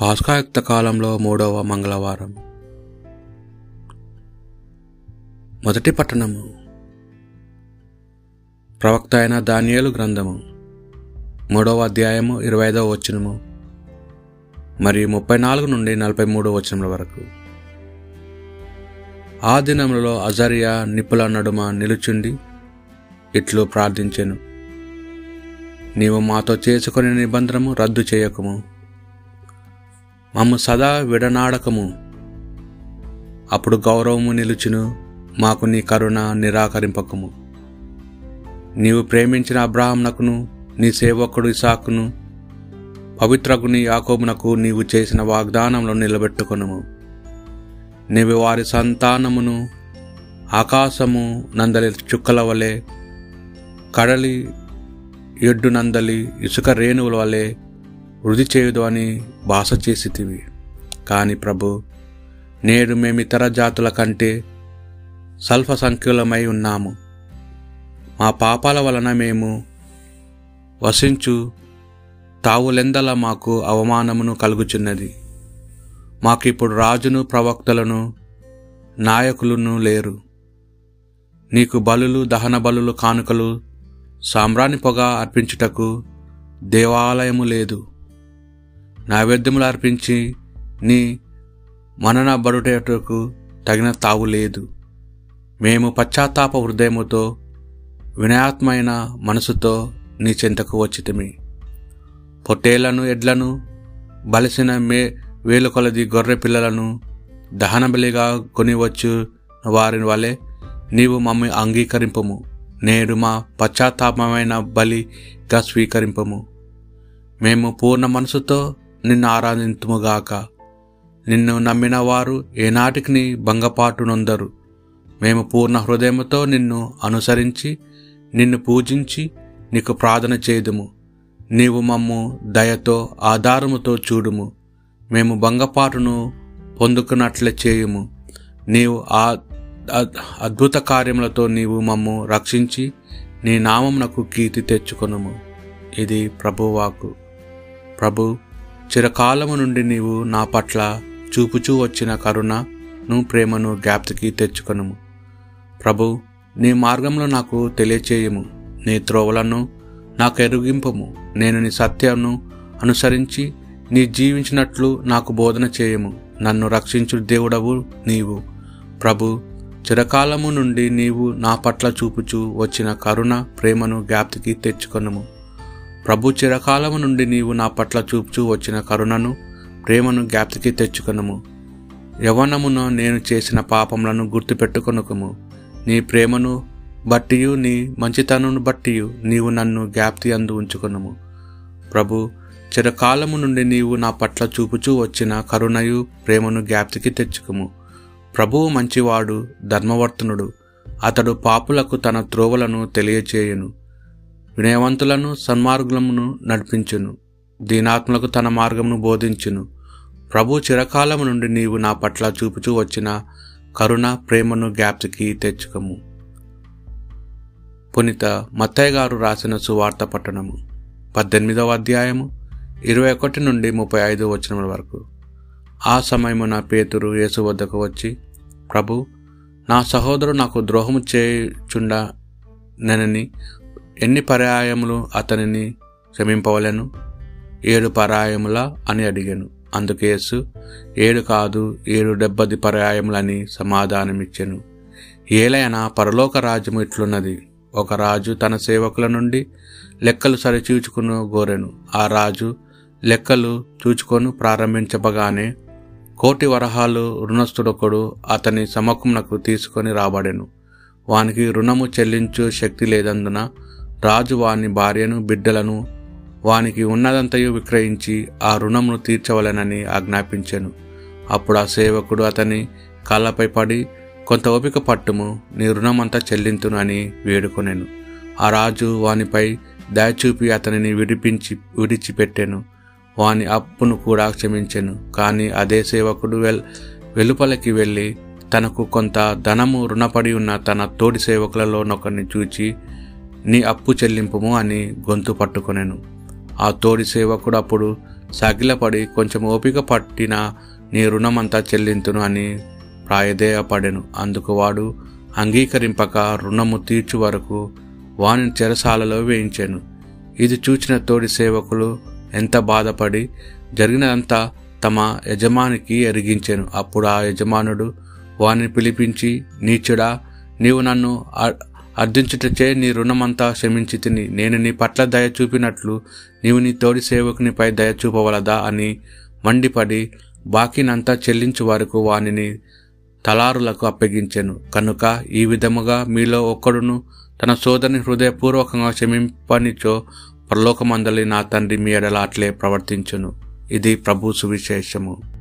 పాస్కాయుక్త కాలంలో మూడవ మంగళవారం. మొదటి పట్టణము. ప్రవక్త అయిన ధాన్యాలు గ్రంథము. మూడవ అధ్యాయము ఇరవై ఐదవ వచనము మరియు ముప్పై నాలుగు నుండి నలభై మూడు వచనముల వరకు. ఆ దినములలో అజరియా నిప్పుల నడుమ నిలుచుండి ఇట్లు ప్రార్థించెను. నీవు మాతో చేసుకునే నిబంధనము రద్దు చేయకము. మమ్ము సదా విడనాడకము. అప్పుడు గౌరవము నిలుచును మాకు నీ కరుణ నిరాకరింపకము. నీవు ప్రేమించిన అబ్రాహ్మణకును నీ సేవకుడు ఇసాకును పవిత్రకుని యాకోబునకు నీవు చేసిన వాగ్దానంలో నిలబెట్టుకొనుము. నీవు వారి సంతానమును ఆకాశము నందలి చుక్కల వలె కడలి ఎడ్డు నందలి ఇసుక రేణువుల వలె వృద్ధి చేయదు అని భాష చేసితివి. కానీ ప్రభు నేడు మేము ఇతర జాతుల కంటే స్వల్ప సంఖ్యలమై ఉన్నాము. మా పాపాల వలన మేము వసించు తావులెందల మాకు అవమానమును కలుగుచున్నది. మాకిప్పుడు రాజును ప్రవక్తలను నాయకులను లేరు. నీకు బలులు దహన బలులు కానుకలు సామ్రాణి పొగ అర్పించుటకు దేవాలయము లేదు. నైవేద్యములు అర్పించి నీ మనన బడుటకు తగిన తావు లేదు. మేము పశ్చాత్తాప హృదయముతో వినయాత్మైన మనసుతో నీ చెంతకు వచ్చితిమి. పొట్టేళ్ళను ఎడ్లను బలసిన మే వేలు కొలది గొర్రె పిల్లలను దహనబలిగా కొనివచ్చు వారి వలె నీవు మమ్మల్ని అంగీకరింపము. నేడు మా పశ్చాత్తాపమైన బలిగా స్వీకరింపము. మేము పూర్ణ మనసుతో నిన్ను ఆరాధింతుముగాక. నిన్ను నమ్మిన వారు ఏనాటికి భంగపాటు నొందరు మేము పూర్ణ హృదయముతో నిన్ను అనుసరించి నిన్ను పూజించి నీకు ప్రార్థన చేదుము. నీవు మమ్ము దయతో ఆధారముతో చూడుము. మేము భంగపాటును పొందుకున్నట్లే చేయుము. నీవు ఆ అద్భుత కార్యములతో నీవు మమ్ము రక్షించి నీ నామమునకు కీర్తి తెచ్చుకొనుము. ఇది ప్రభువాకు ప్రభు చిరకాలము నుండి నీవు నా పట్ల చూపుచూ వచ్చిన కరుణను ప్రేమను జ్ఞాప్తికి తెచ్చుకొనుము. ప్రభు నీ మార్గంలో నాకు తెలియచేయము. నీ త్రోవలను నాకు ఎరుగింపము. నేను నీ సత్యమును అనుసరించి నీ జీవించినట్లు నాకు బోధన చేయము. నన్ను రక్షించు దేవుడవు నీవు. ప్రభు చిరకాలము నుండి నీవు నా పట్ల చూపుచూ వచ్చిన కరుణ ప్రేమను జ్ఞాప్తికి తెచ్చుకొనుము. ప్రభు చిరకాలము నుండి నీవు నా పట్ల చూపుచూ వచ్చిన కరుణను ప్రేమను జ్ఞాప్తికి తెచ్చుకొనుము. యవనమున నేను చేసిన పాపములను గుర్తుపెట్టుకొనుకము. నీ ప్రేమను బట్టియు నీ మంచితనను బట్టియు నీవు నన్ను జ్ఞాప్తి అందు ఉంచుకొనుము. ప్రభు చిరకాలము నుండి నీవు నా పట్ల చూపుచూ వచ్చిన కరుణయు ప్రేమను జ్ఞాప్తికి తెచ్చుకుము. ప్రభువు మంచివాడు ధర్మవర్తనుడు. అతడు పాపులకు తన త్రోవలను తెలియచేయును. వినయవంతులను సన్మార్గులమును నడిపించును. దీనాత్మలకు తన మార్గమును బోధించును. ప్రభు చిరకాలము నుండి నీవు నా పట్ల చూపుచూ వచ్చిన కరుణ ప్రేమను జ్ఞాప్తికి తెచ్చుకము. పునిత మత్తయ్య గారు రాసిన సువార్త పట్టణము పద్దెనిమిదవ అధ్యాయము ఇరవై ఒకటి నుండి ముప్పై ఐదు వచనముల వరకు. ఆ సమయమున పేతురు యేసు వద్దకు వచ్చి ప్రభు నా సహోదరు నాకు ద్రోహము చేయుచుండ నెనని ఎన్ని పర్యాయములు అతనిని క్షమింపవలను? ఏడు పర్యాయములా అని అడిగాను. అందుకేసు ఏడు కాదు ఏడు డెబ్బది పర్యాయములని సమాధానమిచ్చెను. ఏలైనా పరలోక రాజ్యము ఇట్లున్నది. ఒక రాజు తన సేవకుల నుండి లెక్కలు సరిచూచుకుని గోరెను. ఆ రాజు లెక్కలు చూచుకొని ప్రారంభించబగానే కోటి వరహాలు రుణస్థుడొకడు అతని సమకమునకు తీసుకొని రాబడెను. వానికి రుణము చెల్లించు శక్తి లేదందున రాజు వాని భార్యను బిడ్డలను వానికి ఉన్నదంతయు విక్రయించి ఆ రుణమును తీర్చవలెనని ఆజ్ఞాపించాను. అప్పుడు ఆ సేవకుడు అతని కాళ్ళపై పడి కొంత ఓపిక పట్టుము నీ రుణమంతా చెల్లింతును అని వేడుకొనెను. ఆ రాజు వానిపై దయచూపి అతనిని విడిపించి విడిచిపెట్టాను. వాని అప్పును కూడా క్షమించాను. కానీ అదే సేవకుడు వెల్ వెలుపలకి వెళ్ళి తనకు కొంత ధనము రుణపడి ఉన్న తన తోడి సేవకులలోనొకరిని చూచి నీ అప్పు చెల్లింపుము అని గొంతు పట్టుకొనెను. ఆ తోడి సేవకుడు అప్పుడు సగిలపడి కొంచెం ఓపిక పట్టిన నీ రుణమంతా చెల్లింతును అని ప్రాయధేయపడెను అందుకు వాడు అంగీకరింపక రుణము తీర్చు వరకు వాని చెరసాలలో వేయించాను. ఇది చూచిన తోడి సేవకులు ఎంత బాధపడి జరిగినదంతా తమ యజమానికి ఎరిగించాను. అప్పుడు ఆ యజమానుడు వానిని పిలిపించి నీచుడా నీవు నన్ను అర్థించుటచే నీ రుణమంతా క్షమించి తిని నేను నీ పట్ల దయ చూపినట్లు నీవు నీ తోడి సేవకునిపై దయ చూపవలదా అని మండిపడి బాకీనంతా చెల్లించు వరకు వానిని తలారులకు అప్పగించెను. కనుక ఈ విధముగా మీలో ఒక్కడును తన సోదరిని హృదయపూర్వకంగా క్షమింపనిచో పరలోకమందలి నా తండ్రి మీ ఎడల అట్లే ప్రవర్తించును. ఇది ప్రభు సువిశేషము.